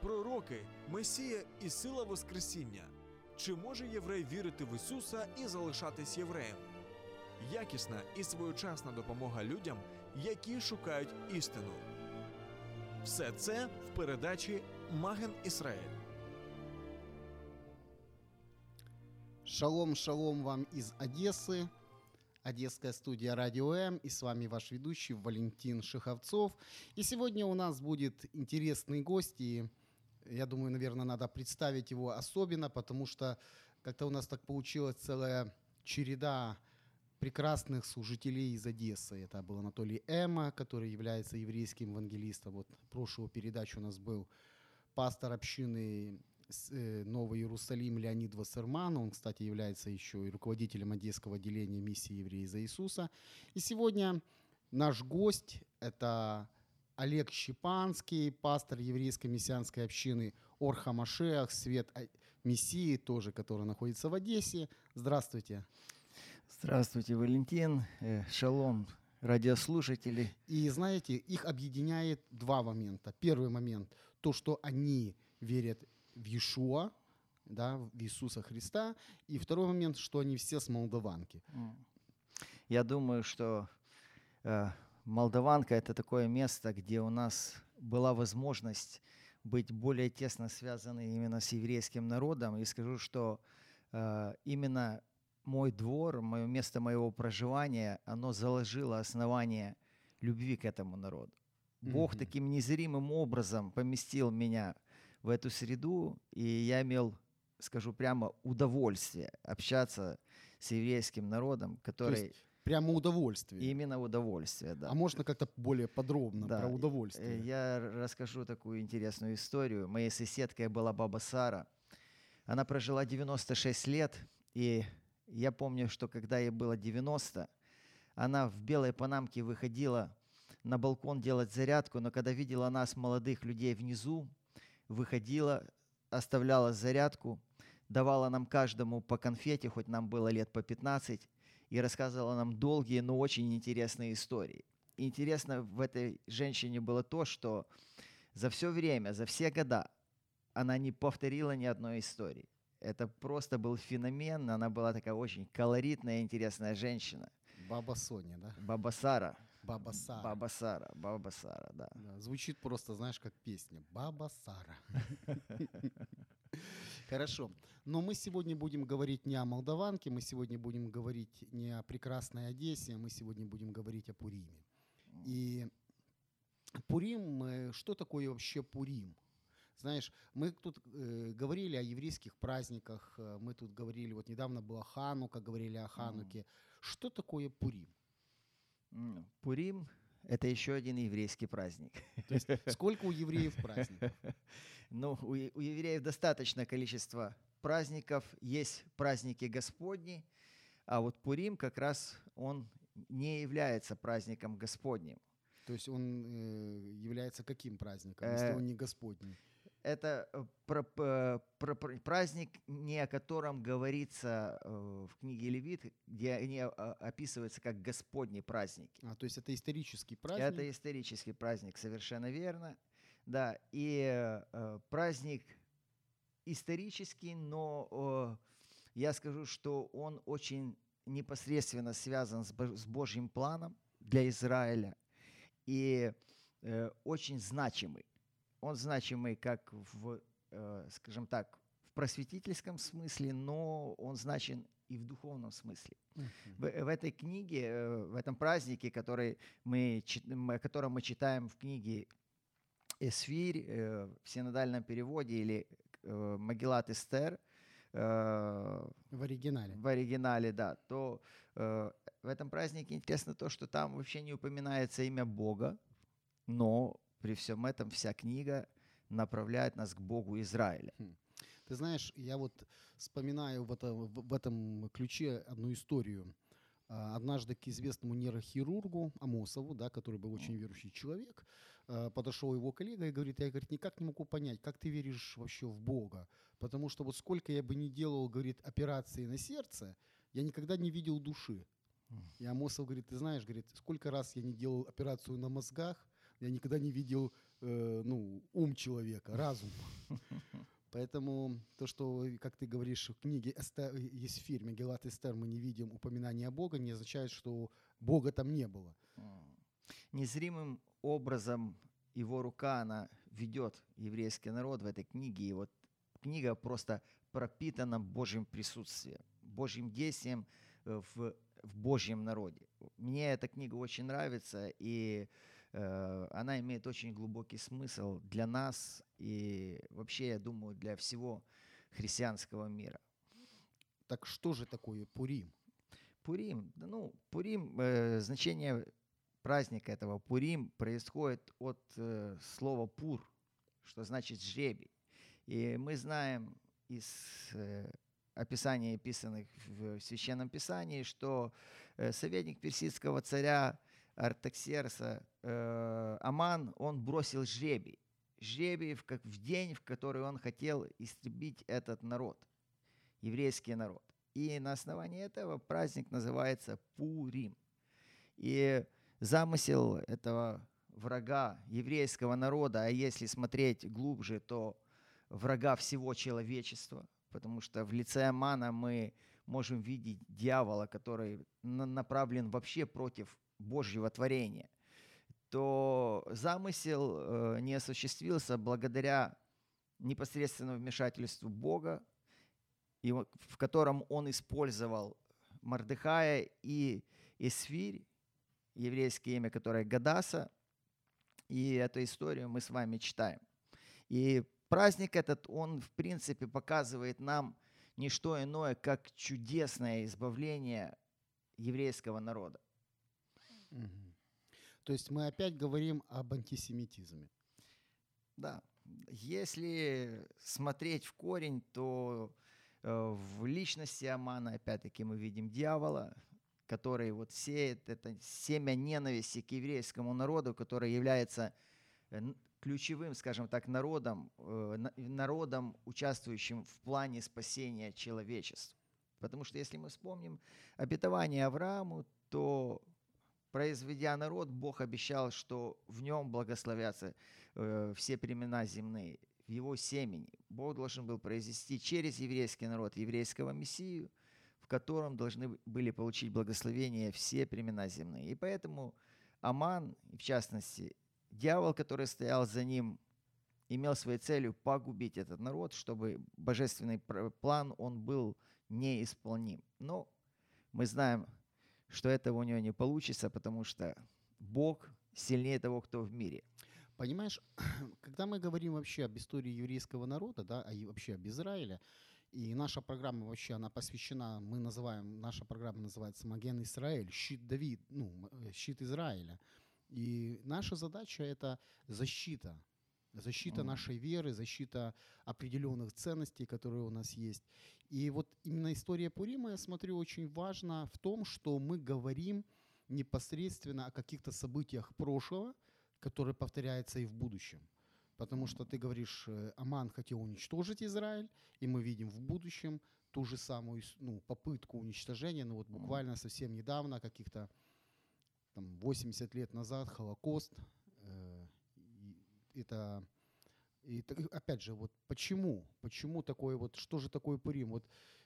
пророки, Месія і сила Воскресіння. Чи може єврей вірити в Ісуса і залишатись євреєм? Якісна і своєчасна допомога людям, які шукають істину. Все це в передачі Маген Ісраїль. Шалом, шалом вам из Одессы. Одесская студия Радио М. И с вами ваш ведущий Валентин Шиховцов. И сегодня у нас будет интересный гость. И я думаю, наверное, надо представить его особенно, потому что как-то у нас так получилась целая череда прекрасных служителей из Одессы. Это был Анатолий Эма, который является еврейским евангелистом. Вот прошлую передачу у нас был пастор общины э, Новый Иерусалим Леонид Вассерман. Он, кстати, является еще и руководителем Одесского отделения миссии евреи за Иисуса. И сегодня наш гость – это Олег Щепанский, пастор еврейской мессианской общины Орха Машеах, Свет Мессии, тоже, который находится в Одессе. Здравствуйте. Здравствуйте, Валентин. Э, Шалом, радиослушатели. И знаете, их объединяет два момента. Первый момент – то, что они верят в Иешуа, да, в Иисуса Христа. И второй момент, что они все с Молдаванки. Я думаю, что э, Молдаванка это такое место, где у нас была возможность быть более тесно связанной именно с еврейским народом. И скажу, что э, именно мой двор, мое место моего проживания, оно заложило основание любви к этому народу. Бог Мгм. таким незримым образом поместил меня в эту среду, и я имел, скажу прямо, удовольствие общаться с еврейским народом, То который прямо удовольствие. именно удовольствие, да. А можно как-то более подробно Да, про э, удовольствие? Я расскажу такую интересную историю. Моей соседкой была баба Сара. Она прожила 96 лет, и я помню, что когда ей было 90, она в белой панамке выходила на балкон делать зарядку, но когда видела нас, молодых людей, внизу, выходила, оставляла зарядку, давала нам каждому по конфете, хоть нам было лет по 15, и рассказывала нам долгие, но очень интересные истории. И интересно в этой женщине было то, что за все время, за все года она не повторила ни одной истории. Это просто был феномен, она была такая очень колоритная, интересная женщина. Баба Соня, да? Баба Сара. Баба Сара. Баба Сара, Баба Сара, да. Да, звучит просто, знаешь, как песня. Баба Сара. Хорошо. Но мы сегодня будем говорить не о Молдаванке, мы сегодня будем говорить не о прекрасной Одессе, мы сегодня будем говорить о Пуриме. И Пурим, э, что такое вообще Пурим? Знаешь, мы тут э, говорили о еврейских праздниках, э, мы тут говорили, вот недавно была Ханука, говорили о Хануке. Что такое Пурим? Пурим – это еще один еврейский праздник. То есть сколько у евреев праздников? Ну, у, у евреев достаточное количество праздников. Есть праздники Господни, а вот Пурим как раз он не является праздником Господним. То есть он э, является каким праздником, если Э, он не Господний? Это э, про- п- про- про- праздник, не о котором говорится э, в книге Левит, где они э, описываются как Господни праздники. А, то есть это исторический праздник? Это исторический праздник, совершенно верно. Да, и э, праздник исторический, но э, я скажу, что он очень непосредственно связан с, с Божьим планом для Израиля и э, очень значимый. Он значимый как в, э, скажем так, в просветительском смысле, но он значен и в духовном смысле. В, в этой книге, э, в этом празднике, который мы, о котором мы читаем в книге Эсфирь э, в синодальном переводе или Магеллат Эстер В оригинале. в оригинале, да, то э, в этом празднике интересно то, что там вообще не упоминается имя Бога, но при всем этом вся книга направляет нас к Богу Израиля. Ты знаешь, я вот вспоминаю в, это, в, в этом ключе одну историю. А, Однажды к известному нейрохирургу Амосову, да, который был очень верующий человек, а, подошел его коллега и говорит, я говорит, никак не могу понять, как ты веришь вообще в Бога, потому что вот сколько я бы не делал, говорит, операции на сердце, я никогда не видел души. И Амосов говорит, ты знаешь, говорит, сколько раз я не делал операцию на мозгах, я никогда не видел э, ну, ум человека, разум. Поэтому то, что, как ты говоришь, в книге Эстер, есть в фильме Гелат Эстер мы не видим упоминания Бога, не означает, что Бога там не было. Незримым образом его рука, она ведет еврейский народ в этой книге. И вот книга просто пропитана Божьим присутствием, Божьим действием э, в, в Божьем народе. Мне эта книга очень нравится, и э, она имеет очень глубокий смысл для нас и вообще, я думаю, для всего христианского мира. Так что же такое Пурим? Пурим, ну, Пурим, э, значение праздника этого Пурим происходит от э, слова пур, что значит жребий. И мы знаем из э, описаний, описанных в Священном Писании, что э, советник персидского царя Артаксерса э, Аман, он бросил жребий. Жребий в, как в день, в который он хотел истребить этот народ, еврейский народ. И на основании этого праздник называется Пурим. И замысел этого врага еврейского народа, а если смотреть глубже, то врага всего человечества, потому что в лице Амана мы можем видеть дьявола, который направлен вообще против Божьего творения, то замысел э, не осуществился благодаря непосредственному вмешательству Бога, и в котором он использовал Мардыхая и Исфирь, еврейское имя, которое Гадаса, и эту историю мы с вами читаем. И праздник этот, он в принципе показывает нам не что иное, как чудесное избавление еврейского народа. Угу. То есть мы опять говорим об антисемитизме. Да. Если смотреть в корень, то э, в личности Амана, опять-таки, мы видим дьявола, который вот сеет это семя ненависти к еврейскому народу, который является э, ключевым, скажем так, народом, э, народом, участвующим в плане спасения человечества. Потому что если мы вспомним обетование Аврааму, то произведя народ, Бог обещал, что в нем благословятся э, все племена земные, в его семени. Бог должен был произвести через еврейский народ еврейского Мессию, в котором должны были получить благословение все племена земные. И поэтому Аман, в частности, дьявол, который стоял за ним, имел своей целью погубить этот народ, чтобы божественный план, он был неисполним. Но мы знаем, что этого у него не получится, потому что Бог сильнее того, кто в мире. Понимаешь, когда мы говорим вообще об истории еврейского народа, да, а вообще об Израиле, и наша программа вообще, она посвящена, мы называем, наша программа называется «Маген Израиль», «Щит Давид», ну, «Щит Израиля». И наша задача – это защита, защита нашей веры, защита определенных ценностей, которые у нас есть. И вот именно история Пурима, я смотрю, очень важна в том, что мы говорим непосредственно о каких-то событиях прошлого, которые повторяются и в будущем. Потому что ты говоришь, э, Аман хотел уничтожить Израиль, и мы видим в будущем ту же самую ну, попытку уничтожения, ну вот буквально совсем недавно, каких-то там, 80 лет назад, Холокост, это и опять же, вот почему? Почему такое вот, что же такое Пурим? Вот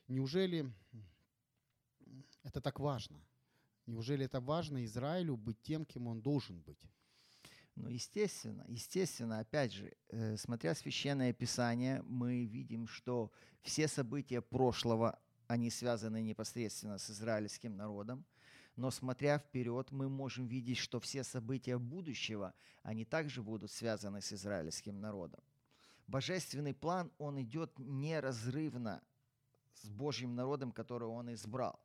неужели это так важно? Неужели это важно Израилю быть тем, кем он должен быть? Ну, естественно, естественно, опять же, э, смотря Священное Писание, мы видим, что все события прошлого, они связаны непосредственно с израильским народом, но смотря вперед, мы можем видеть, что все события будущего, они также будут связаны с израильским народом. Божественный план, он идет неразрывно с Божьим народом, который он избрал.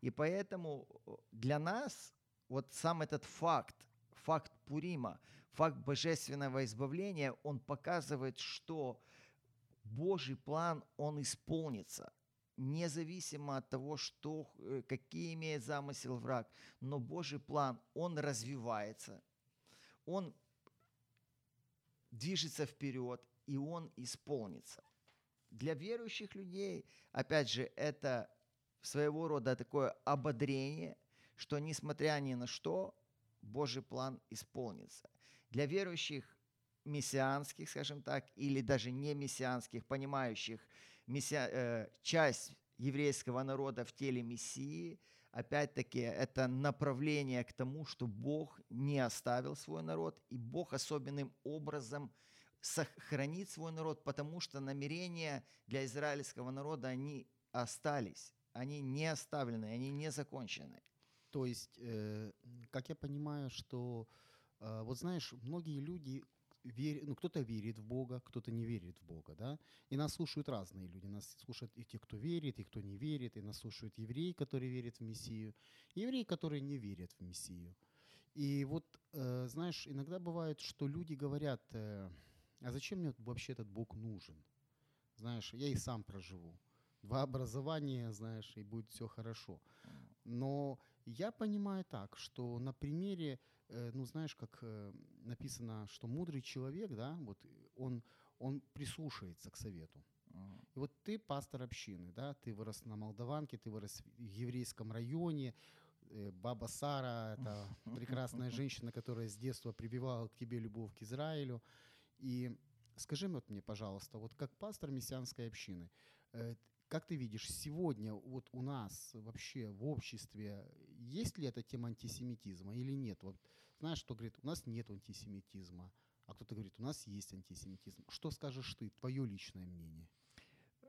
И поэтому э, для нас вот сам этот факт, факт Пурима, факт божественного избавления, он показывает, что Божий план, он исполнится независимо от того, что, э, какие имеет замысел враг. Но Божий план, он развивается, он движется вперед, и он исполнится. Для верующих людей, опять же, это своего рода такое ободрение, что несмотря ни на что, Божий план исполнится. Для верующих мессианских, скажем так, или даже не мессианских, понимающих часть еврейского народа в теле Мессии, опять-таки, это направление к тому, что Бог не оставил свой народ, и Бог особенным образом сохранит свой народ, потому что намерения для израильского народа, они остались, они не оставлены, они не закончены. То есть, э, как я понимаю, что, э, вот знаешь, многие люди вер... ну, кто-то верит в Бога, кто-то не верит в Бога, да, и нас слушают разные люди, нас слушают и те, кто верит, и кто не верит, и нас слушают евреи, которые верят в Мессию, и евреи, которые не верят в Мессию. И вот, э, знаешь, иногда бывает, что люди говорят, э, а зачем мне вообще этот Бог нужен? Знаешь, я и сам проживу. Два образования, знаешь, и будет все хорошо. Но я понимаю так, что на примере ну, знаешь, как э, написано, что мудрый человек, да, вот он, он прислушается к совету. И вот ты пастор общины, да, ты вырос на Молдаванке, ты вырос в еврейском районе, э, баба Сара, это прекрасная женщина, которая с детства прививала к тебе любовь к Израилю. И скажи вот мне, пожалуйста, вот как пастор мессианской общины, как ты видишь, сегодня вот у нас вообще в обществе есть ли эта тема антисемитизма или нет? Вот знаешь, кто говорит, у нас нет антисемитизма, а кто-то говорит, у нас есть антисемитизм. Что скажешь ты, твое личное мнение?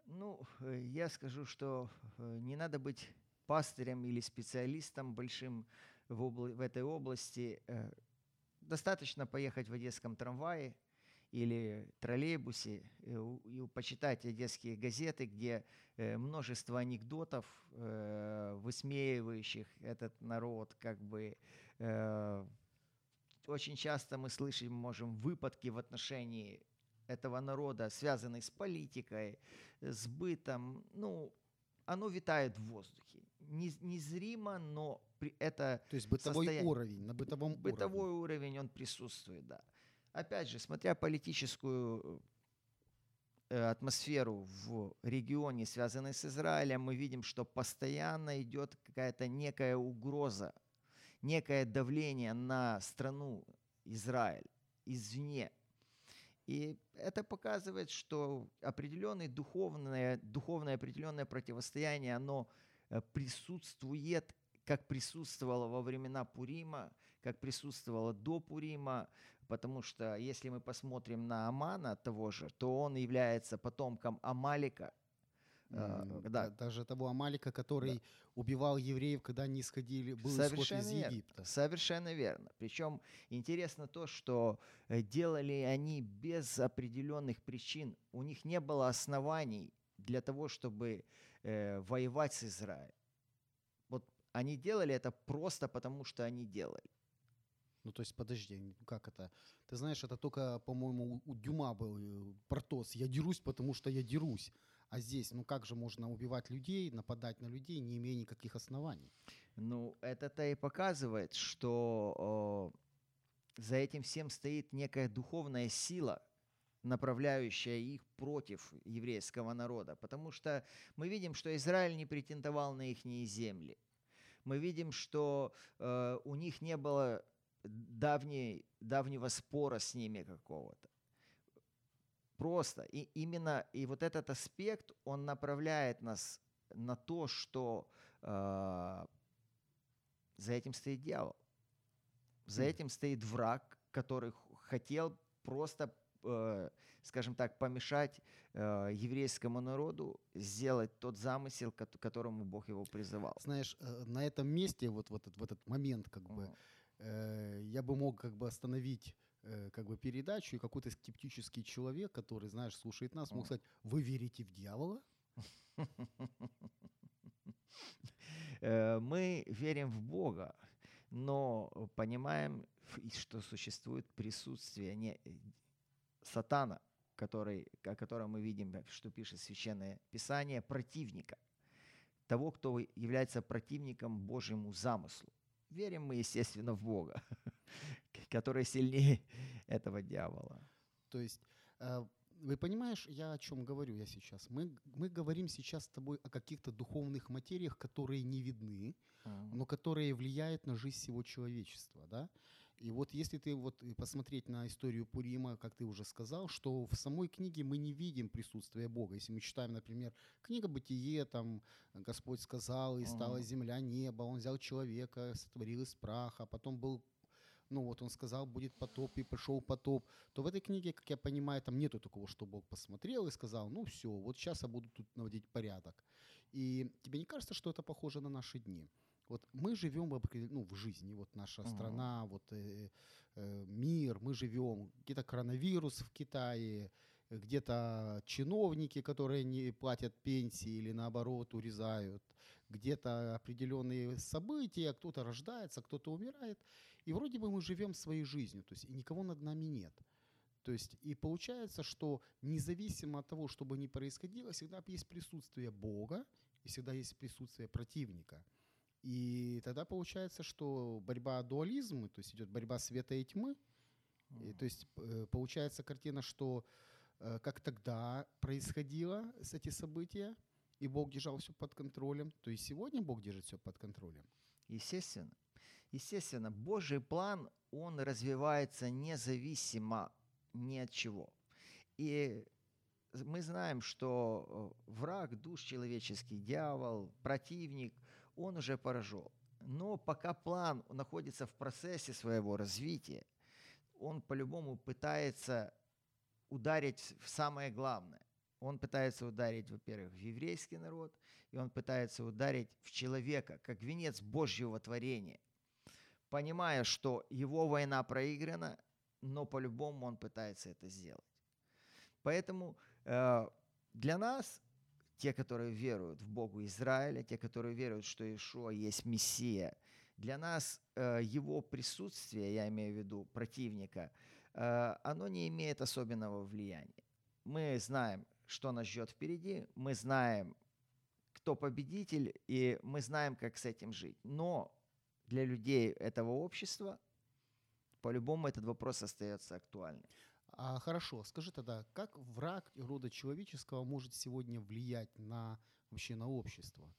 Ну, э, я скажу, что э, не надо быть пастырем или специалистом большим в, обла- в этой области. Э, достаточно поехать в одесском трамвае или троллейбусе и, почитать одесские газеты, где множество анекдотов, высмеивающих этот народ, как бы очень часто мы слышим, можем, выпадки в отношении этого народа, связанные с политикой, с бытом. Ну, оно витает в воздухе. Незримо, но это То есть бытовой состояние, уровень, на бытовом бытовой уровне. уровень он присутствует, да. Опять же, смотря политическую э, атмосферу в регионе, связанной с Израилем, мы видим, что постоянно идет какая-то некая угроза некое давление на страну Израиль извне. И это показывает, что определенное духовное, духовное определенное противостояние, оно э, присутствует, как присутствовало во времена Пурима, как присутствовало до Пурима, потому что если мы посмотрим на Амана того же, то он является потомком Амалика, Uh, да. Даже того Амалика, который да. убивал евреев, когда они исходили, был Совершенно из Египта. Верно. Совершенно верно. Причем интересно то, что э, делали они без определенных причин. У них не было оснований для того, чтобы э, воевать с Израилем. Вот они делали это просто потому, что они делали. Ну, то есть, подожди, как это? Ты знаешь, это только, по-моему, у Дюма был э, Портос. Я дерусь, потому что я дерусь. А здесь, ну как же можно убивать людей, нападать на людей, не имея никаких оснований? Ну, это-то и показывает, что э, за этим всем стоит некая духовная сила, направляющая их против еврейского народа. Потому что мы видим, что Израиль не претендовал на их земли. Мы видим, что э, у них не было давней, давнего спора с ними какого-то просто. И именно и вот этот аспект, он направляет нас на то, что э, за этим стоит дьявол. За этим стоит враг, который хотел просто, э, скажем так, помешать э, еврейскому народу сделать тот замысел, к которому Бог его призывал. Знаешь, э, на этом месте, вот в этот, в этот момент, как бы, э, я бы мог как бы остановить как бы передачу, и какой-то скептический человек, который, знаешь, слушает нас, мог сказать, вы верите в дьявола? Э, мы верим в Бога, но понимаем, что существует присутствие не, э, сатана, который, о котором мы видим, что пишет Священное Писание, противника. Того, кто является противником Божьему замыслу. Верим мы, естественно, в Бога, который сильнее этого дьявола. То есть, э, вы понимаешь, я о чем говорю я сейчас? Мы, мы говорим сейчас с тобой о каких-то духовных материях, которые не видны, но которые влияют на жизнь всего человечества, да? И вот если ты вот посмотреть на историю Пурима, как ты уже сказал, что в самой книге мы не видим присутствия Бога. Если мы читаем, например, книга Бытие, там Господь сказал, и стала земля, небо, Он взял человека, сотворил из праха, потом был ну вот он сказал, будет потоп, и пришел потоп, то в этой книге, как я понимаю, там нету такого, что Бог посмотрел и сказал, ну все, вот сейчас я буду тут наводить порядок. И тебе не кажется, что это похоже на наши дни? Вот мы живем в, ну, в жизни, вот наша uh-huh. страна, вот э, э, мир, мы живем, где-то коронавирус в Китае, где-то чиновники, которые не платят пенсии или наоборот урезают, где-то определенные события, кто-то рождается, кто-то умирает. И вроде бы мы живем своей жизнью, то есть и никого над нами нет. То есть и получается, что независимо от того, что бы ни происходило, всегда есть присутствие Бога и всегда есть присутствие противника. И тогда получается, что борьба дуализма, то есть идет борьба света и тьмы. И, то есть э, получается картина, что э, как тогда происходило эти события, и Бог держал все под контролем, то и сегодня Бог держит все под контролем. Естественно. Естественно, Божий план, он развивается независимо ни от чего. И мы знаем, что э, враг душ человеческий, дьявол, противник, он уже поражен. Но пока план находится в процессе своего развития, он по-любому пытается ударить в самое главное. Он пытается ударить, во-первых, в еврейский народ, и он пытается ударить в человека, как венец Божьего творения понимая, что его война проиграна, но по-любому он пытается это сделать. Поэтому э, для нас, те, которые веруют в Богу Израиля, те, которые веруют, что Ишуа есть Мессия, для нас э, его присутствие, я имею в виду противника, э, оно не имеет особенного влияния. Мы знаем, что нас ждет впереди, мы знаем, кто победитель, и мы знаем, как с этим жить. Но для людей этого общества, по-любому этот вопрос остается актуальным. А хорошо, скажи тогда, как враг рода человеческого может сегодня влиять на вообще на общество?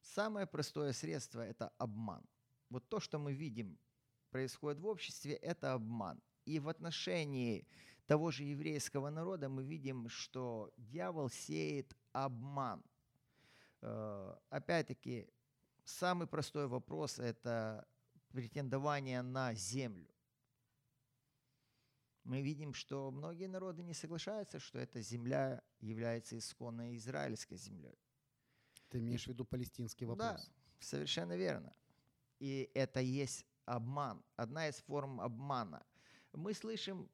Самое простое средство – это обман. Вот то, что мы видим происходит в обществе, это обман. И в отношении того же еврейского народа мы видим, что дьявол сеет обман. Э, опять-таки, Самый простой вопрос – это претендование на землю. Мы видим, что многие народы не соглашаются, что эта земля является исконной израильской землей. Ты имеешь в виду палестинский вопрос? Да, совершенно верно. И это есть обман, одна из форм обмана. Мы слышим,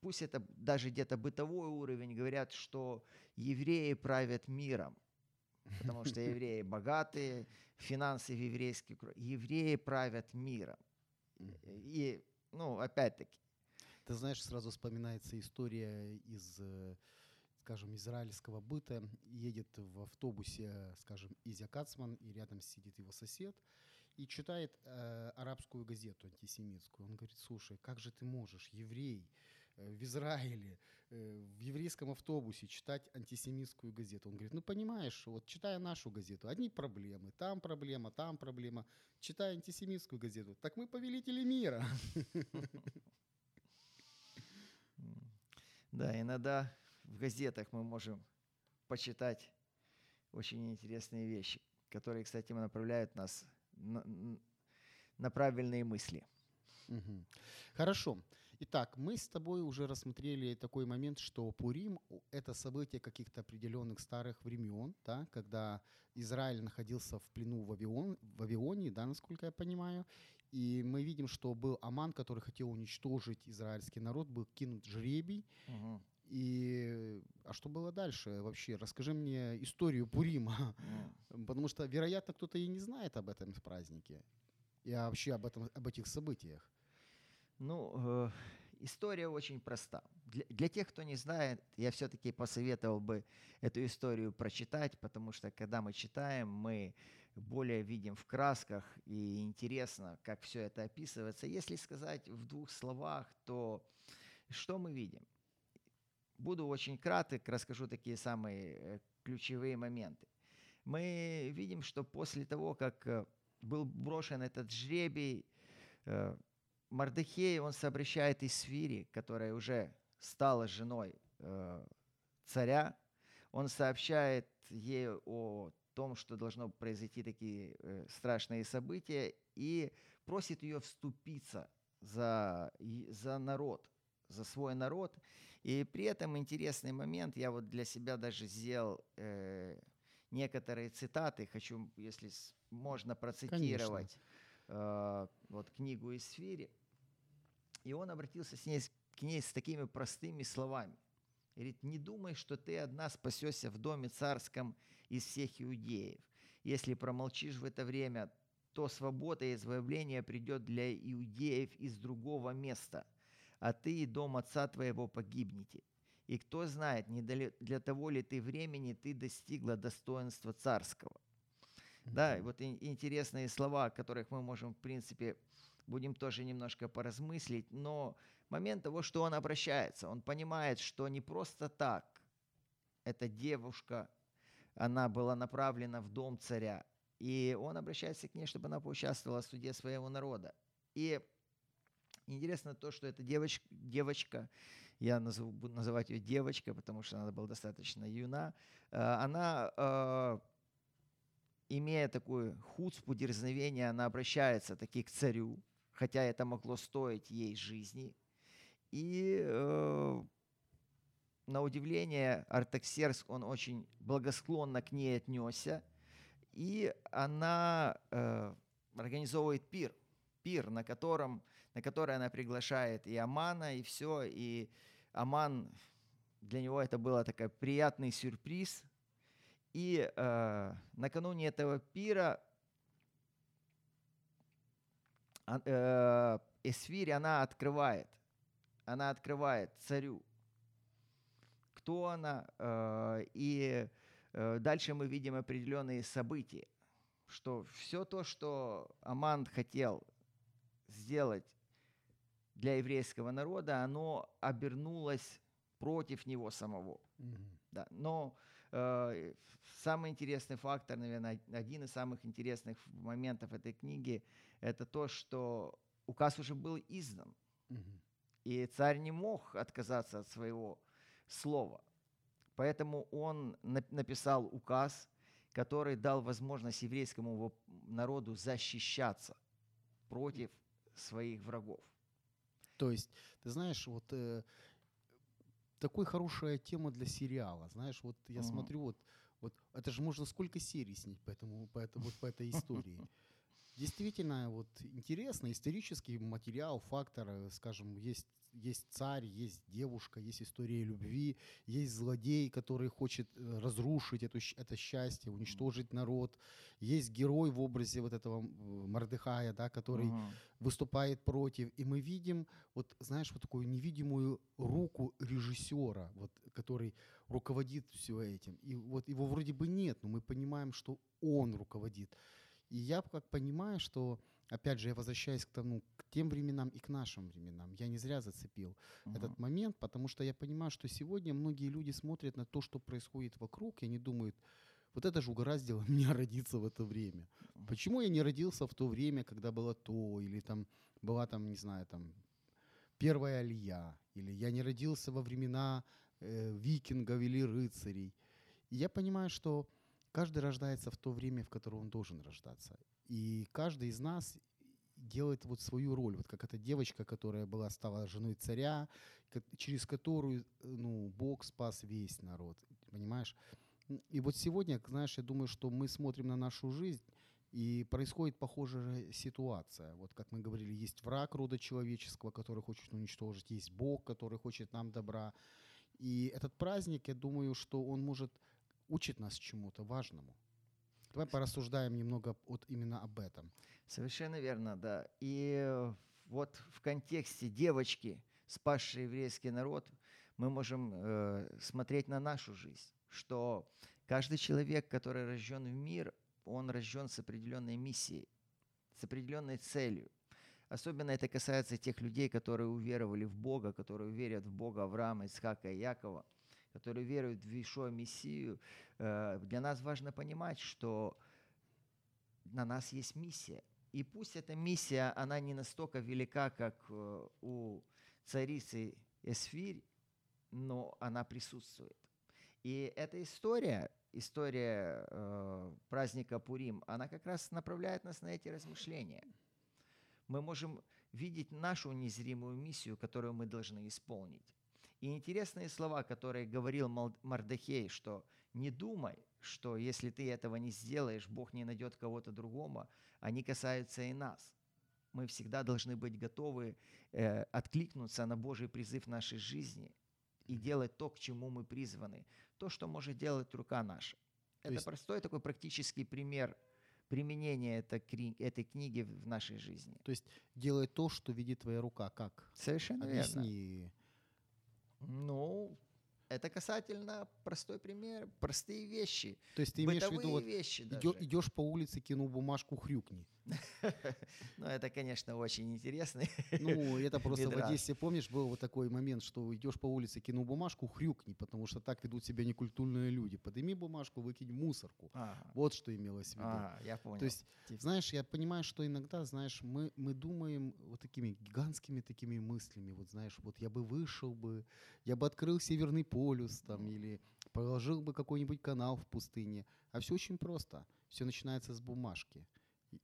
пусть это даже где-то бытовой уровень, говорят, что евреи правят миром – потому что евреи богатые, финансы в еврейских евреи правят миром. И, ну, опять-таки. Ты знаешь, сразу вспоминается история из, скажем, израильского быта. Едет в автобусе, скажем, Изя Кацман, и рядом сидит его сосед, и читает э, арабскую газету антисемитскую. Он говорит, слушай, как же ты можешь, еврей, в Израиле, э, в еврейском автобусе читать антисемитскую газету. Он говорит, ну понимаешь, вот читая нашу газету, одни проблемы, там проблема, там проблема. Читая антисемитскую газету, так мы повелители мира. Да, иногда в газетах мы можем почитать очень интересные вещи, которые, кстати, направляют нас на, на правильные мысли. Угу. Хорошо. Итак, мы с тобой уже рассмотрели такой момент, что Пурим – это событие каких-то определенных старых времен, да, когда Израиль находился в плену в, Вавион, в Вавилоне, да, насколько я понимаю, и мы видим, что был Аман, который хотел уничтожить израильский народ, был кинут жребий, угу. И а что было дальше вообще? Расскажи мне историю Пурима, mm. потому что, вероятно, кто-то и не знает об этом празднике и вообще об этом об этих событиях. Ну, э, история очень проста. для, для тех, кто не знает, я все-таки посоветовал бы эту историю прочитать, потому что когда мы читаем, мы более видим в красках и интересно, как все это описывается. Если сказать в двух словах, то что мы видим? Буду очень краток, расскажу такие самые э, ключевые моменты. Мы видим, что после того, как э, был брошен этот жребий, э, Мардахей, он сообщает Исфири, которая уже стала женой царя, он сообщает ей о том, что должно произойти такие страшные события, и просит ее вступиться за, за народ, за свой народ. И при этом интересный момент, я вот для себя даже сделал э, некоторые цитаты, хочу, если можно процитировать э, вот книгу из Сфири. И он обратился с ней, к ней с такими простыми словами. Говорит, не думай, что ты одна спасешься в доме царском из всех иудеев. Если промолчишь в это время, то свобода и избавление придет для иудеев из другого места – а ты и дом отца твоего погибнете. И кто знает, не для того ли ты времени ты достигла достоинства царского. Mm-hmm. Да, вот интересные слова, о которых мы можем, в принципе, будем тоже немножко поразмыслить, но момент того, что он обращается, он понимает, что не просто так эта девушка, она была направлена в дом царя, и он обращается к ней, чтобы она поучаствовала в суде своего народа. И Интересно то, что эта девочка, девочка я назову, буду называть ее девочкой, потому что она была достаточно юна, э, она, э, имея такую хуцпу, дерзновение, она обращается таки к царю, хотя это могло стоить ей жизни. И э, на удивление Артаксеркс, он очень благосклонно к ней отнесся, и она организовывает пир, пир, на котором на который она приглашает и Амана, и все. И Аман, для него это был такой приятный сюрприз. И э, накануне этого пира э, Эсфирь, она открывает, она открывает царю, кто она, э, и э, дальше мы видим определенные события, что все то, что Аман хотел сделать для еврейского народа, оно обернулось против него самого. Mm-hmm. Да. Но э, самый интересный фактор, наверное, один из самых интересных моментов этой книги, это то, что указ уже был издан. Mm-hmm. И царь не мог отказаться от своего слова. Поэтому он написал указ, который дал возможность еврейскому народу защищаться против своих врагов. То есть, ты знаешь, вот э, такой хорошая тема для сериала. Знаешь, вот я uh-huh. смотрю, вот, вот это же можно сколько серий снять по, этому, по, это, вот, по этой истории. Действительно, вот интересно, исторический материал, фактор, э, скажем, есть есть царь, есть девушка, есть история любви, есть злодей, который хочет э, разрушить эту, это счастье, уничтожить народ. Есть герой в образе вот этого Мардыхая, да, который uh-huh. выступает против. И мы видим, вот знаешь, вот такую невидимую руку режиссера, вот, который руководит все этим. И вот его вроде бы нет, но мы понимаем, что он руководит. И я как понимаю, что опять же, я возвращаюсь к тому, к тем временам и к нашим временам. Я не зря зацепил uh-huh. этот момент, потому что я понимаю, что сегодня многие люди смотрят на то, что происходит вокруг, и они думают, вот это же угораздило меня родиться в это время. Uh-huh. Почему я не родился в то время, когда было то, или там была там, не знаю, там первая алия, или я не родился во времена э, викингов или рыцарей. И я понимаю, что каждый рождается в то время, в которое он должен рождаться. И каждый из нас делает вот свою роль, вот как эта девочка, которая была, стала женой царя, через которую, ну, Бог спас весь народ, понимаешь? И вот сегодня, знаешь, я думаю, что мы смотрим на нашу жизнь, и происходит похожая ситуация. Вот как мы говорили, есть враг рода человеческого, который хочет уничтожить, есть Бог, который хочет нам добра. И этот праздник, я думаю, что он может учить нас чему-то важному. Давай порассуждаем немного вот именно об этом. Совершенно верно, да. И вот в контексте девочки, спасшей еврейский народ, мы можем э, смотреть на нашу жизнь, что каждый человек, который рожден в мир, он рожден с определенной миссией, с определенной целью. Особенно это касается тех людей, которые уверовали в Бога, которые верят в Бога Авраама, Исхака и Якова, которые веруют в Ишуа Мессию. Э, Для нас важно понимать, что на нас есть миссия. И пусть эта миссия, она не настолько велика, как э, у царицы Эсфирь, но она присутствует. И эта история, история э, праздника Пурим, она как раз направляет нас на эти размышления. Мы можем видеть нашу незримую миссию, которую мы должны исполнить. И интересные слова, которые говорил Мардахей, что не думай, что если ты этого не сделаешь, Бог не найдет кого-то другого, они касаются и нас. Мы всегда должны быть готовы э, откликнуться на Божий призыв нашей жизни и делать то, к чему мы призваны, то, что может делать рука наша. То Это есть- простой такой практический пример применения этой, книги в нашей жизни. То есть делай то, что видит твоя рука. Как? Совершенно верно. Ну, это касательно простой пример, простые вещи, То есть ты имеешь в виду, вот вещи идё- идешь по улице, кинул бумажку, хрюкни. Ну, это, конечно, очень интересно. Ну, это просто в. Одессе, помнишь, был вот такой момент, что идешь по улице, кинул бумажку, хрюкни, потому что так ведут себя некультурные люди. Подними бумажку, выкинь в мусорку. Вот что имелось в виду. Ага, я понял. То есть, знаешь, я понимаю, что иногда, знаешь, мы, мы думаем вот такими гигантскими такими мыслями, вот знаешь, вот я бы вышел бы, я бы открыл Северный полюс там или проложил бы какой-нибудь канал в пустыне. А все очень просто. Все начинается с бумажки.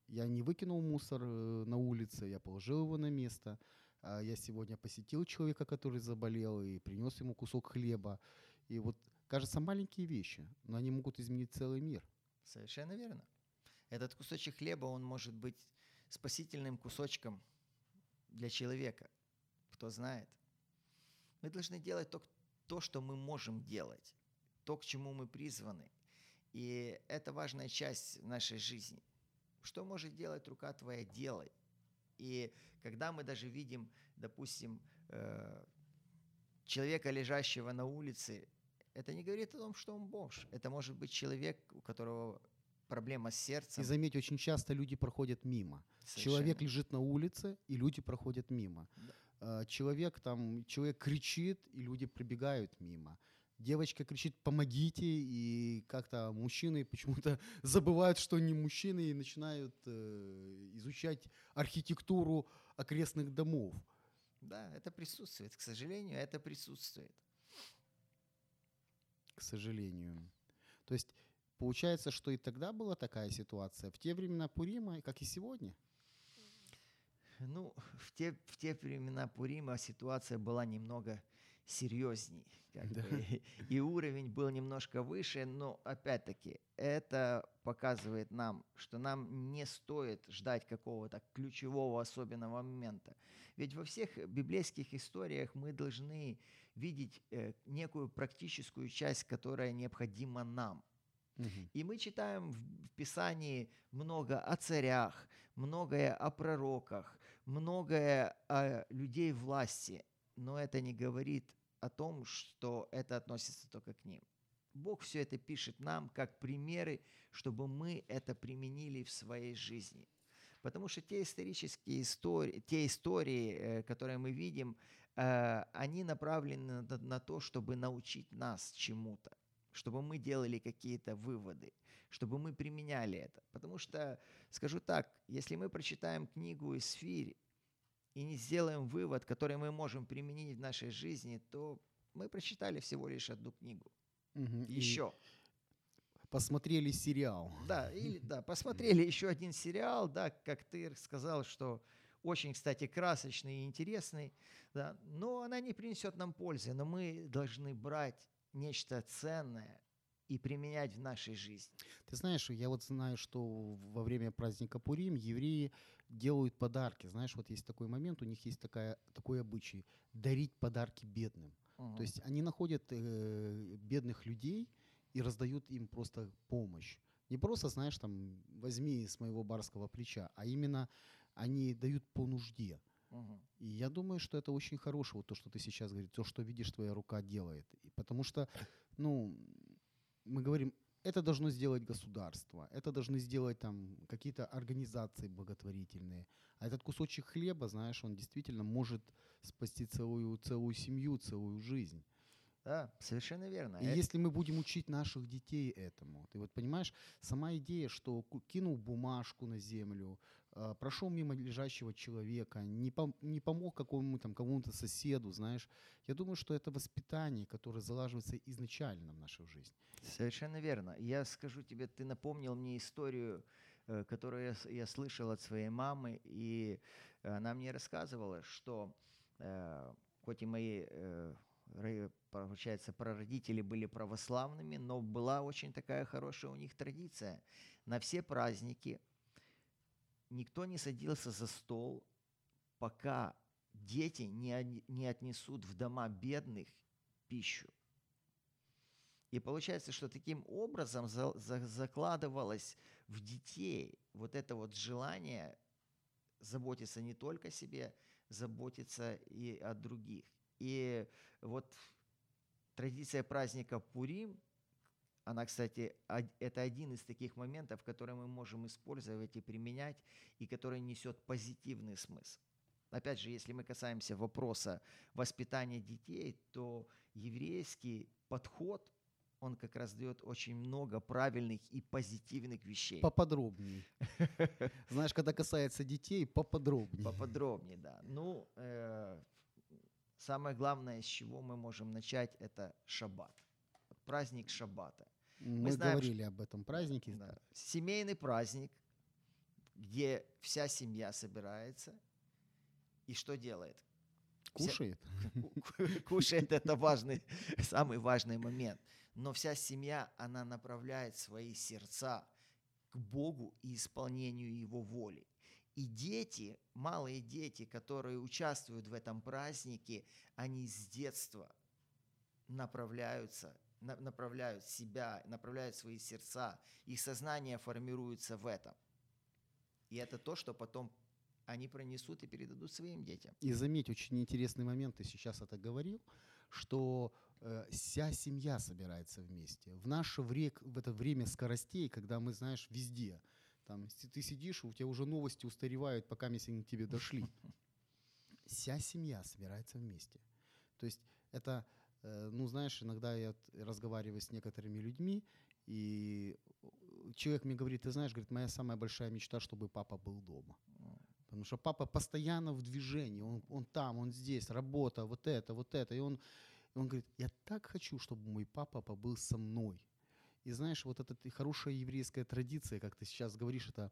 Я не выкинул мусор э, на улице, я положил его на место. А Я сегодня посетил человека, который заболел, и принес ему кусок хлеба. И вот, кажется, маленькие вещи, но они могут изменить целый мир. Совершенно верно. Этот кусочек хлеба, он может быть спасительным кусочком для человека. Кто знает. Мы должны делать то, то, что мы можем делать, то, к чему мы призваны. И это важная часть нашей жизни. Что может делать рука твоя, делай. И когда мы даже видим, допустим, э, человека, лежащего на улице, это не говорит о том, что он бомж. Это может быть человек, у которого проблема с И сердцем. заметь, очень часто люди проходят мимо. Совершенно. Человек лежит на улице, и люди проходят мимо. Да. А, Человек там, человек кричит, и люди прибегают мимо. Девочка кричит «помогите», и как-то мужчины почему-то забывают, что они мужчины, и начинают э, изучать архитектуру окрестных домов. Да, это присутствует. К сожалению, это присутствует. к сожалению. То есть получается, что и тогда была такая ситуация, в те времена Пурима, как и сегодня. Ну, в те, в те времена Пурима ситуация была немного серьезней. как Да. бы, И уровень был немножко выше, но опять-таки это показывает нам, что нам не стоит ждать какого-то ключевого особенного момента. Ведь во всех библейских историях мы должны видеть э, некую практическую часть, которая необходима нам. И мы читаем в в Писании много о царях, многое о пророках, многое о людей власти, но это не говорит о том, что это относится только к ним. Бог все это пишет нам как примеры, чтобы мы это применили в своей жизни. Потому что те исторические истории, те истории, э, которые мы видим, э, они направлены на, то, чтобы научить нас чему-то, чтобы мы делали какие-то выводы, чтобы мы применяли это. Потому что, скажу так, если мы прочитаем книгу «Исфирь» и не сделаем вывод, который мы можем применить в нашей жизни, то мы прочитали всего лишь одну книгу. И Еще. посмотрели сериал. Да, или да, посмотрели еще один сериал, да, как ты сказал, что очень, кстати, красочный и интересный, да, но она не принесет нам пользы, но мы должны брать нечто ценное и применять в нашей жизни. Ты знаешь, я вот знаю, что во время праздника Пурим евреи делают подарки. Знаешь, вот есть такой момент, у них есть такая, такой обычай – дарить подарки бедным. Мгм. То есть они находят э, бедных людей и раздают им просто помощь. Не просто, знаешь, там, возьми с моего барского плеча, а именно они дают по нужде. Мгм. И я думаю, что это очень хорошее, вот то, что ты сейчас говоришь, то, что видишь, твоя рука делает. И потому что, ну, мы говорим, это должно сделать государство, это должны сделать там какие-то организации благотворительные. А этот кусочек хлеба, знаешь, он действительно может спасти целую, целую семью, целую жизнь. Да, совершенно верно. И Э, если мы будем учить наших детей этому, ты вот понимаешь, сама идея, что кинул бумажку на землю, э, прошел мимо лежащего человека, не, пом- не помог какому-то там, кому-то соседу, знаешь, я думаю, что это воспитание, которое залаживается изначально в нашу жизнь. Совершенно верно. Я скажу тебе, ты напомнил мне историю, э, которую я, я слышал от своей мамы, и она мне рассказывала, что э, хоть и мои, э, получается, прародители были православными, но была очень такая хорошая у них традиция. На все праздники никто не садился за стол, пока дети не, не отнесут в дома бедных пищу. И получается, что таким образом за- за- закладывалось в детей вот это вот желание заботиться не только о себе, заботиться и о других. И вот традиция праздника Пурим, она, кстати, это один из таких моментов, которые мы можем использовать и применять, и который несет позитивный смысл. Опять же, если мы касаемся вопроса воспитания детей, то еврейский подход, он как раз дает очень много правильных и позитивных вещей. Поподробнее. Знаешь, когда касается детей, поподробнее. Поподробнее, да. Ну, э, самое главное, с чего мы можем начать, это шаббат. Праздник шаббата. Мы знаем, говорили об этом празднике. Да. Семейный праздник, где вся семья собирается и что делает? Вся- Кушает. ку- ку- кушает это важный, самый важный момент. Но вся семья, она направляет свои сердца к Богу и исполнению Его воли. И дети, малые дети, которые участвуют в этом празднике, они с детства направляются, на- направляют себя, направляют свои сердца, их сознание формируется в этом. И это то, что потом они пронесут и передадут своим детям. И заметь, очень интересный момент, ты сейчас это говорил, что э, вся семья собирается вместе. В наше в это время скоростей, когда мы, знаешь, везде, там ты сидишь, у тебя уже новости устаревают, пока они к тебе дошли. Вся семья собирается вместе. То есть это, э, ну знаешь, иногда я разговариваю с некоторыми людьми, и человек мне говорит, ты знаешь, говорит, моя самая большая мечта, чтобы папа был дома. Потому что папа постоянно в движении, он, он там, он здесь, работа, вот это, вот это. И он, он говорит, я так хочу, чтобы мой папа побыл со мной. И знаешь, вот эта хорошая еврейская традиция, как ты сейчас говоришь, это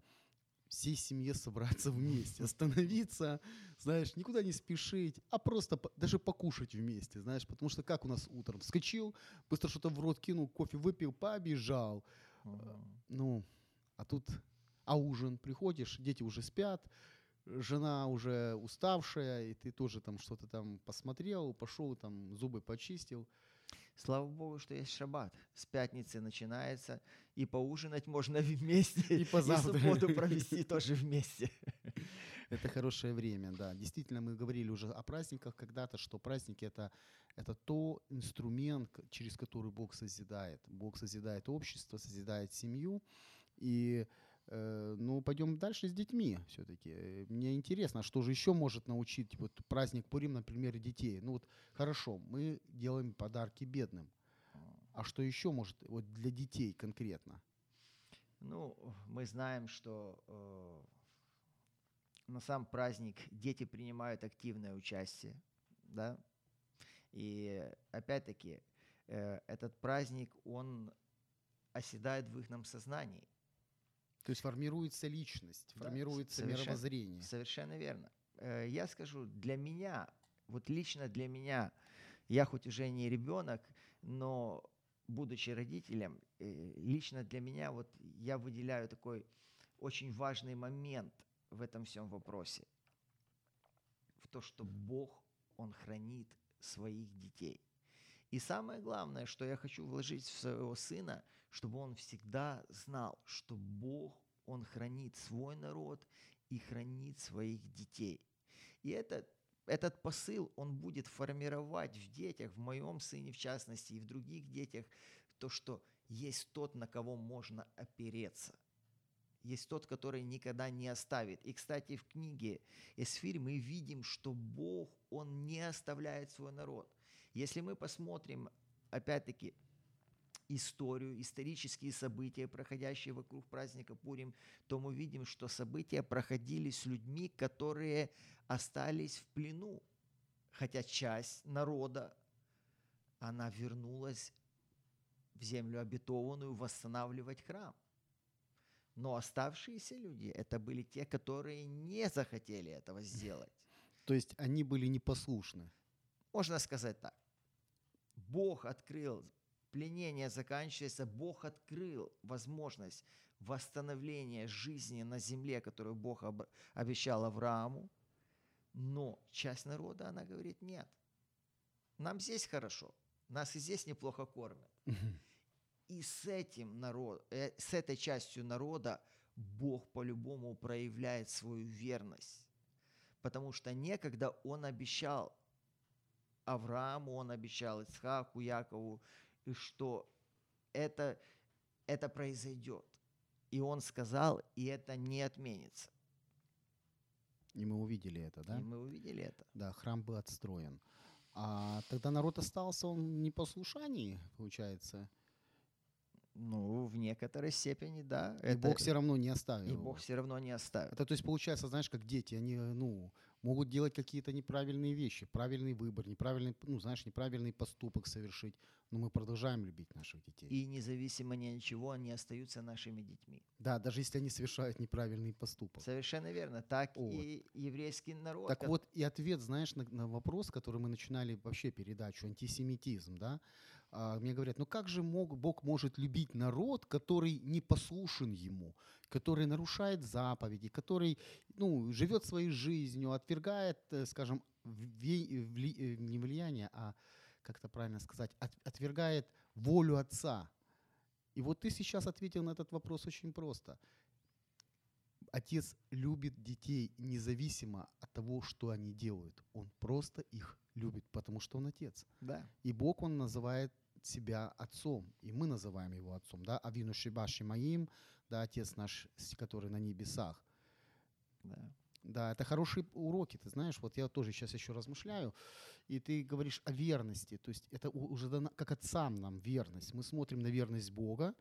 всей семье собраться вместе, остановиться, знаешь, никуда не спешить, а просто по- даже покушать вместе, знаешь, потому что как у нас утром вскочил, быстро что-то в рот кинул, кофе выпил, побежал, Мгм. ну, а тут, а ужин, приходишь, дети уже спят, жена уже уставшая, и ты тоже там что-то там посмотрел, пошел там зубы почистил. Слава Богу, что есть шаббат. С пятницы начинается, и поужинать можно вместе, И позавтракать. субботу провести тоже вместе. Это хорошее время, да. Действительно, мы говорили уже о праздниках когда-то, что праздники это, это то инструмент, через который Бог созидает. Бог созидает общество, созидает семью. И ну, пойдем дальше с детьми все-таки. Мне интересно, что же еще может научить вот праздник Пурим на примере детей. Ну вот хорошо, мы делаем подарки бедным. А что еще может вот для детей конкретно? Ну, мы знаем, что э, на сам праздник дети принимают активное участие, да, и опять-таки э, этот праздник, он оседает в их сознании. То есть формируется личность, Да, формируется совершенно- мировоззрение. Совершенно верно. Э, Я скажу, для меня, вот лично для меня, я хоть уже не ребенок, но будучи родителем, э, лично для меня вот я выделяю такой очень важный момент в этом всем вопросе. В то, что Бог, Он хранит своих детей. И самое главное, что я хочу вложить в своего сына, чтобы он всегда знал, что Бог, Он хранит свой народ и хранит своих детей. И это, этот посыл, он будет формировать в детях, в моем сыне в частности, и в других детях, то, что есть тот, на кого можно опереться. Есть тот, который никогда не оставит. И, кстати, в книге Эсфирь мы видим, что Бог, Он не оставляет свой народ. Если мы посмотрим, опять-таки, историю, исторические события, проходящие вокруг праздника Пурим, то мы видим, что события проходили с людьми, которые остались в плену. Хотя часть народа, она вернулась в землю обетованную восстанавливать храм. Но оставшиеся люди, это были те, которые не захотели этого сделать. То есть они были непослушны. Можно сказать так. Бог открыл, пленение заканчивается, Бог открыл возможность восстановления жизни на земле, которую Бог об- обещал Аврааму, но часть народа, она говорит, нет, нам здесь хорошо, нас и здесь неплохо кормят. И с этим народ, э, с этой частью народа Бог по-любому проявляет свою верность. Потому что некогда Он обещал Аврааму, Он обещал Исхаку, Якову, и что это, это произойдет. И Он сказал, и это не отменится. И мы увидели это, да? И мы увидели это. Да, храм был отстроен. А тогда народ остался он в непослушании, получается. Ну, в некоторой степени, да. И Бог все равно не оставил и. Бог все равно не оставит. Это то есть получается, знаешь, как дети, они, ну, могут делать какие-то неправильные вещи, правильный выбор, неправильный, ну, знаешь, неправильный поступок совершить, но мы продолжаем любить наших детей. И независимо ни от чего, они остаются нашими детьми. Да, даже если они совершают неправильный поступок. Совершенно верно. Так Вот. и еврейский народ. Так ко- вот и ответ, знаешь, на, на вопрос, который мы начинали вообще передачу, антисемитизм, да? А, мне говорят, ну как же мог, Бог может любить народ, который не послушен Ему, который нарушает заповеди, который, ну, живет своей жизнью, отвергает, э, скажем, ве- вли- э, не влияние, а, как это правильно сказать, от- отвергает волю Отца. И вот ты сейчас ответил на этот вопрос очень просто. Отец любит детей независимо от того, что они делают. Он просто их любит, потому что он отец. Да. И Бог, он называет себя отцом, и мы называем его отцом, да, Авину Шибаши Маим, да, отец наш, который на небесах. да. Да, это хорошие уроки, ты знаешь, вот я тоже сейчас еще размышляю, и ты говоришь о верности, то есть это уже дана, как отцам нам верность. Мы смотрим на верность Бога,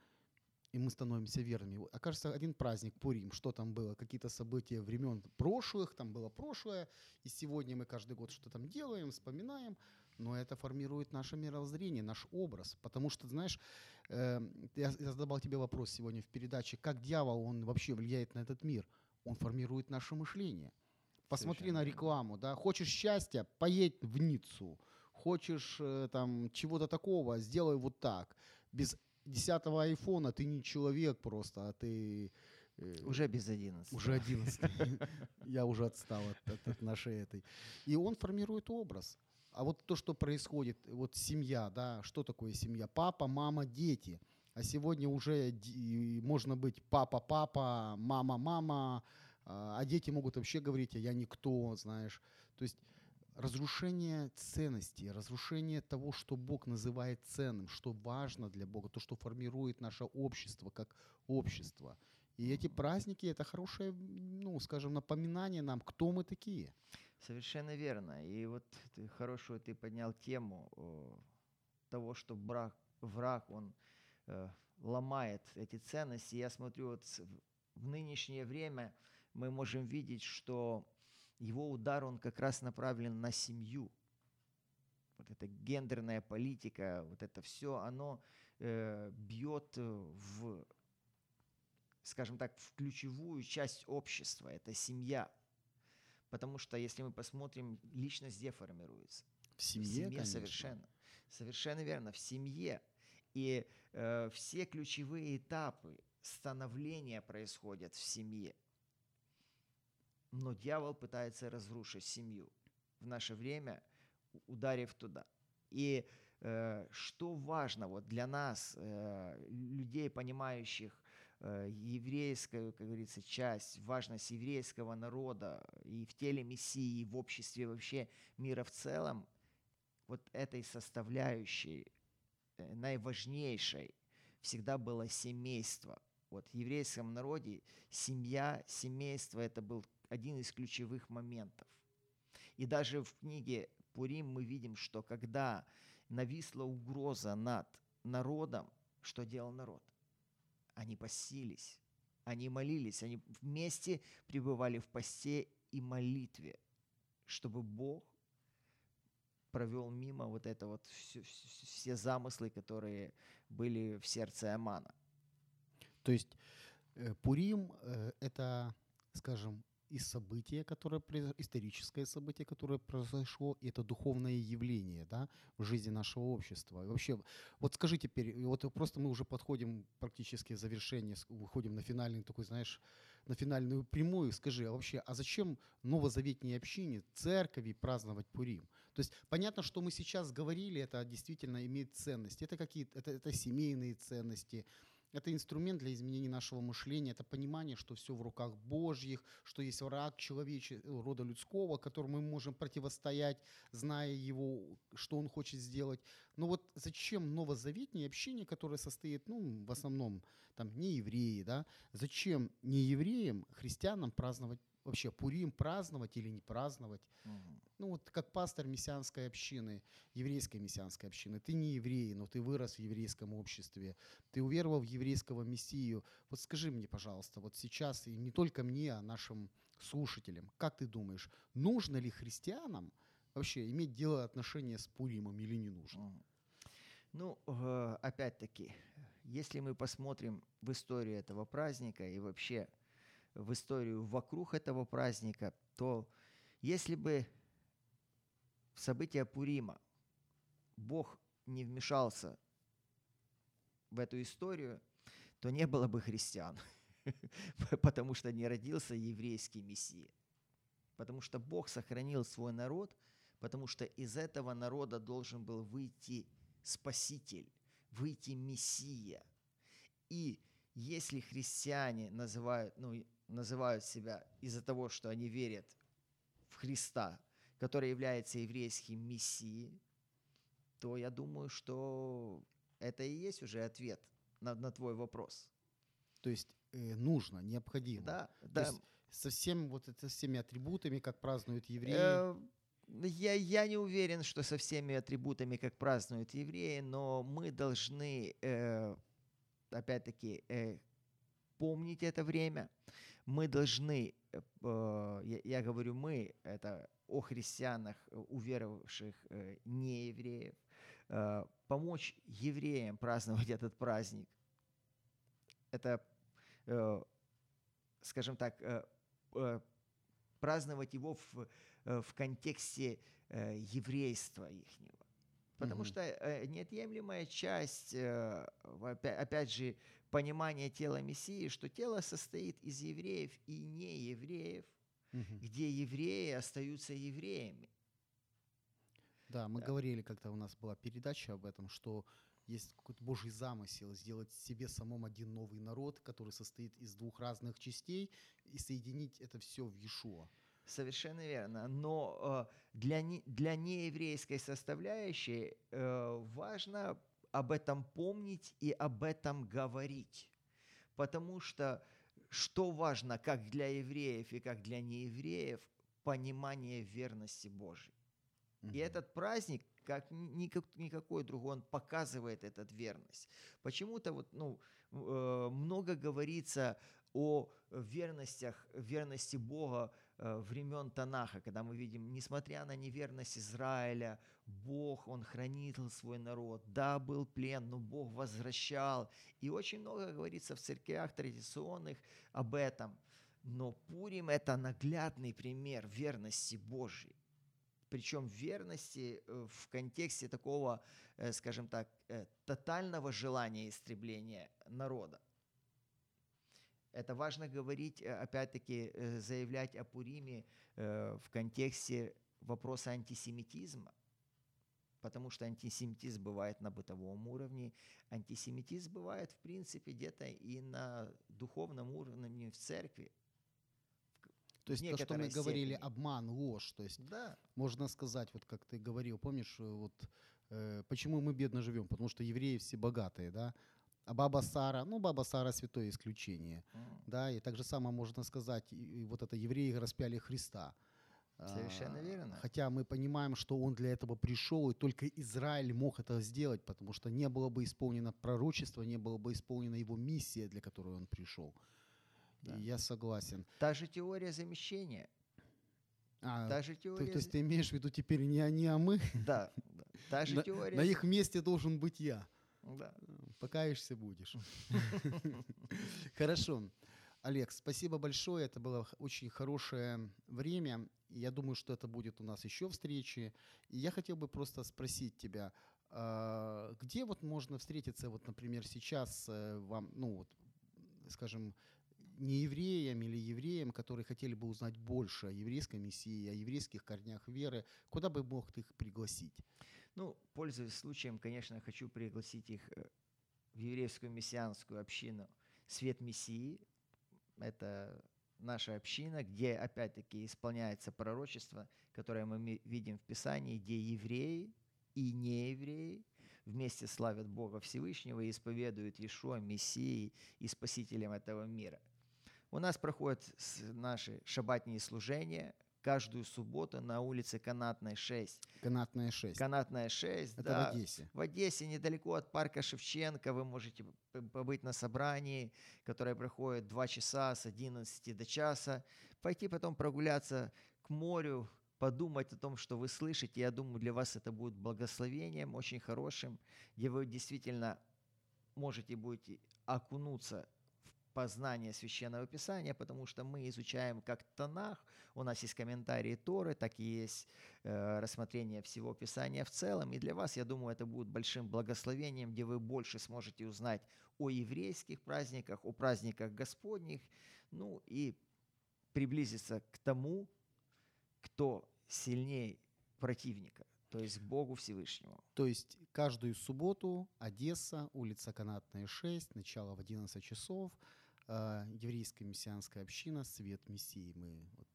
и мы становимся верными. Окажется, один праздник, Пурим, что там было, какие-то события времен прошлых, там было прошлое, и сегодня мы каждый год что там делаем, вспоминаем, но это формирует наше мировоззрение, наш образ. Потому что, знаешь, э, я, я задавал тебе вопрос сегодня в передаче, как дьявол, он вообще влияет на этот мир? Он формирует наше мышление. Посмотри Совершенно на рекламу, да, хочешь счастья, поедь в Ниццу, хочешь э, там чего-то такого, сделай вот так. Без десятого айфона ты не человек просто, а ты э, Уже без 11. уже 11. Я уже отстал от, от- от нашей этой. И он формирует образ. А вот то, что происходит, вот семья, да, что такое семья? Папа, мама, дети. А сегодня уже можно быть папа-папа, мама-мама, а а дети могут вообще говорить, а я никто, знаешь. То есть разрушение ценностей, разрушение того, что Бог называет ценным, что важно для Бога, то, что формирует наше общество как общество. И эти праздники это хорошее, ну, скажем, напоминание нам, кто мы такие. Совершенно верно. И вот ты хорошую ты поднял тему о, того, что брак, враг, он э, ломает эти ценности. Я смотрю, вот в нынешнее время мы можем видеть, что его удар, он как раз направлен на семью. Вот эта гендерная политика, вот это все, оно э, бьет в, скажем так, в ключевую часть общества, это семья. Потому что, если мы посмотрим, личность где формируется? В В семье, семье конечно. совершенно. Совершенно верно, в семье. И э, все ключевые этапы становления происходят в семье. Но дьявол пытается разрушить семью в наше время, ударив туда. И э, что важно вот для нас, э, людей, понимающих э, еврейскую, как говорится, часть, важность еврейского народа и в теле Мессии, и в обществе вообще мира в целом, вот этой составляющей, э, наиважнейшей, всегда было семейство. Вот в еврейском народе семья, семейство – это был один из ключевых моментов. И даже в книге Пурим мы видим, что когда нависла угроза над народом, что делал народ? Они постились, они молились, они вместе пребывали в посте и молитве, чтобы Бог провел мимо вот это вот все, все замыслы, которые были в сердце Амана. То есть э, Пурим э, это, скажем, и событие, которое историческое событие, которое произошло, и это духовное явление, да, в жизни нашего общества. И вообще, вот скажи теперь, вот просто мы уже подходим практически к завершению, выходим на финальный такой, знаешь, на финальную прямую. Скажи, а вообще, а зачем новозаветней общине, церкви праздновать Пурим? То есть понятно, что мы сейчас говорили, это действительно имеет ценность. Это какие-то, это, это семейные ценности, это инструмент для изменения нашего мышления, это понимание, что все в руках Божьих, что есть враг человеческого, э, рода людского, которому мы можем противостоять, зная его, что он хочет сделать. Но вот зачем новозаветнее общение, которое состоит, ну, в основном, там, не евреи, да, зачем не евреям, христианам праздновать вообще Пурим праздновать или не праздновать. Угу. Ну вот как пастор мессианской общины, еврейской мессианской общины, ты не еврей, но ты вырос в еврейском обществе, ты уверовал в еврейского мессию. Вот скажи мне, пожалуйста, вот сейчас, и не только мне, а нашим слушателям, как ты думаешь, нужно ли христианам вообще иметь дело отношения с Пуримом или не нужно? Ну, э, опять-таки, если мы посмотрим в историю этого праздника и вообще в историю вокруг этого праздника, то если бы в события Пурима Бог не вмешался в эту историю, то не было бы христиан, потому что не родился еврейский Мессия. Потому что Бог сохранил свой народ, потому что из этого народа должен был выйти Спаситель, выйти Мессия. И если христиане называют, ну, называют себя из-за того, что они верят в Христа, который является еврейским мессией, то я думаю, что это и есть уже ответ на, на твой вопрос. То есть э, нужно, необходимо. Да, то да. Есть со всем вот это, всеми атрибутами, как празднуют евреи. Э, я, я не уверен, что со всеми атрибутами, как празднуют евреи, но мы должны, э, опять-таки, э, помнить это время мы должны, э, я, я говорю мы, это о христианах, э, уверовавших э, не евреев, помочь евреям праздновать этот праздник. Это, скажем так, праздновать его в, в контексте еврейства ихнего. Потому mm-hmm. что неотъемлемая часть, опять же, понимание тела Мессии, что тело состоит из евреев и неевреев, угу. где евреи остаются евреями. Да, мы да. говорили, когда у нас была передача об этом, что есть какой-то Божий замысел сделать себе самом один новый народ, который состоит из двух разных частей, и соединить это все в Иешуа. Совершенно верно. Но э, для, не, для нееврейской составляющей э, важно об этом помнить и об этом говорить. Потому что что важно как для евреев и как для неевреев, понимание верности Божьей. И этот праздник, как никак, никакой другой, он показывает эту верность. Почему-то вот, ну, э, много говорится о верностях, верности Бога Э, времен Танаха, когда мы видим, несмотря на неверность Израиля, Бог, Он хранил свой народ. Да, был плен, но Бог возвращал. И очень много говорится в церквях традиционных об этом. Но Пурим – это наглядный пример верности Божьей. Причем верности э, в контексте такого, э, скажем так, тотального желания истребления народа. Это важно говорить, э, опять-таки, э, заявлять о Пуриме э, в контексте вопроса антисемитизма. потому что антисемитизм бывает на бытовом уровне, антисемитизм бывает, в принципе, где-то и на духовном уровне в церкви. То есть то, что мы некоторой говорили, степени. обман, ложь. То есть Да, можно сказать, вот как ты говорил, помнишь, вот э, почему мы бедно живем? Потому что евреи все богатые, да? А баба Сара, ну, баба Сара святое исключение, М, да, и так же самое можно сказать, и, и вот это евреи распяли Христа. Совершенно А, верно. Хотя мы понимаем, что он для этого пришел, и только Израиль мог это сделать, потому что не было бы исполнено пророчество, не было бы исполнена его миссия, для которой он пришел. Да. И я согласен. Та же теория замещения. А, Та же то, теория... то есть за- ты имеешь в виду теперь не они, а мы? Да, да. Та же На, теория... на их месте должен быть я. Да. Покаешься будешь. Хорошо. Олег, спасибо большое. Это было очень хорошее время. Я думаю, что это будет у нас еще встречи. И я хотел бы просто спросить тебя, а, где вот можно встретиться, вот, например, сейчас э, вам, ну вот, скажем, не евреям или евреям, которые хотели бы узнать больше о еврейской миссии, о еврейских корнях веры, куда бы мог ты их пригласить? Ну, пользуясь случаем, конечно, хочу пригласить их э, в еврейскую мессианскую общину «Свет Мессии». Это наша община, где, опять-таки, исполняется пророчество, которое мы видим в Писании, где евреи и неевреи вместе славят Бога Всевышнего и исповедуют Иешуа Мессией и Спасителем этого мира. У нас проходят наши шабатные служения каждую субботу на улице Канатной 6. Канатная 6. Канатная 6, Это да. в Одессе. В Одессе, недалеко от парка Шевченко, вы можете побыть на собрании, которое проходит 2 часа с 11 до часа, пойти потом прогуляться к морю, подумать о том, что вы слышите. Я думаю, для вас это будет благословением очень хорошим, где вы действительно можете будете окунуться познание Священного Писания, потому что мы изучаем как Танах, у нас есть комментарии Торы, так и есть э, рассмотрение всего Писания в целом. И для вас, я думаю, это будет большим благословением, где вы больше сможете узнать о еврейских праздниках, о праздниках Господних, ну и приблизиться к тому, кто сильнее противника, то есть Богу Всевышнему. То есть каждую субботу Одесса, улица Канатная 6, начало в 11 часов, э, еврейская мессианская община «Свет Мессии». Мы вот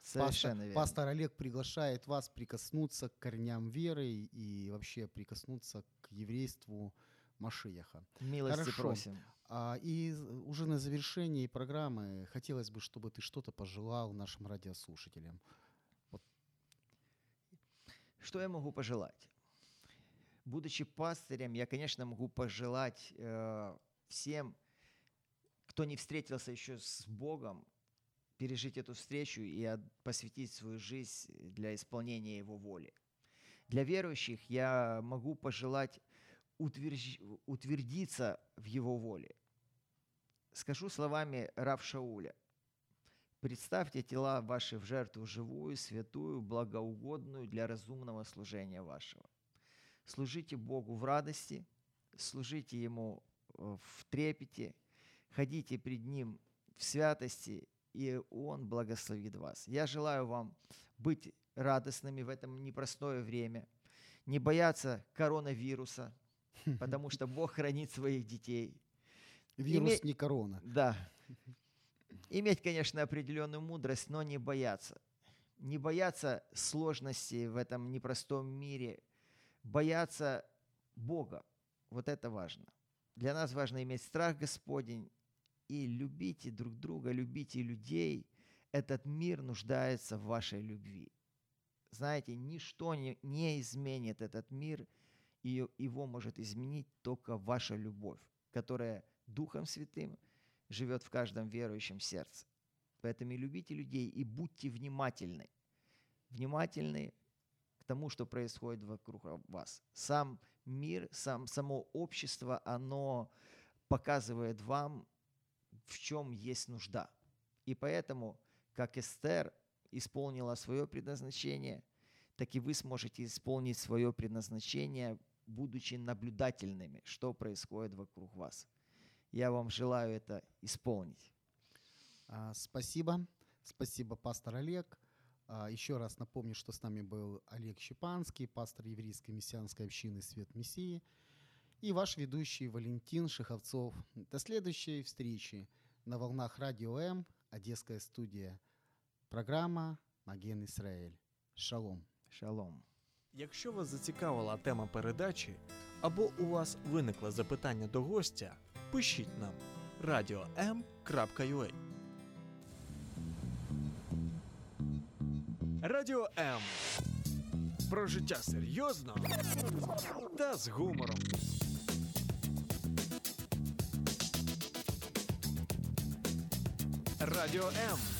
Совершенно пастор, верно. пастор Олег приглашает вас прикоснуться к корням веры и вообще прикоснуться к еврейству Машияха. Милости Хорошо. просим. А, и уже на завершении программы хотелось бы, чтобы ты что-то пожелал нашим радиослушателям. Что я могу пожелать? Будучи пастырем, я, конечно, могу пожелать э, всем, кто не встретился еще с Богом, пережить эту встречу и посвятить свою жизнь для исполнения Его воли. Для верующих я могу пожелать утверж- утвердиться в Его воле. Скажу словами Рав Шауля. Представьте тела ваши в жертву живую, святую, благоугодную для разумного служения вашего. Служите Богу в радости, служите Ему э, в трепете, ходите пред Ним в святости, и Он благословит вас. Я желаю вам быть радостными в этом непростое время, не бояться коронавируса, потому что Бог хранит своих детей. Вирус Име- не корона. Да. Иметь, конечно, определенную мудрость, но не бояться. Не бояться сложностей в этом непростом мире. Бояться Бога. Вот это важно. Для нас важно иметь страх Господень и любите друг друга, любите людей. Этот мир нуждается в вашей любви. Знаете, ничто не, не изменит этот мир, и его может изменить только ваша любовь, которая Духом Святым живет в каждом верующем сердце. Поэтому любите людей и будьте внимательны. Внимательны к тому, что происходит вокруг вас. Сам мир, сам, само общество, оно показывает вам, в чем есть нужда. И поэтому, как Эстер исполнила свое предназначение, так и вы сможете исполнить свое предназначение, будучи наблюдательными, что происходит вокруг вас. Я вам желаю это исполнить. А, Спасибо. Спасибо, пастор Олег. А, Еще раз напомню, что с нами был Олег Щепанский, пастор еврейской мессианской общины «Свет Мессии», и ваш ведущий Валентин Шиховцов. До следующей встречи на волнах Радио М, Одесская студия. Программа «Маген Исраэль». Шалом. Шалом. Якщо вас зацікавила тема передачі або у вас виникло запитання до гостя, пишіть нам radio.m.ua Радіо М. Про життя серйозно та з гумором. Радіо М.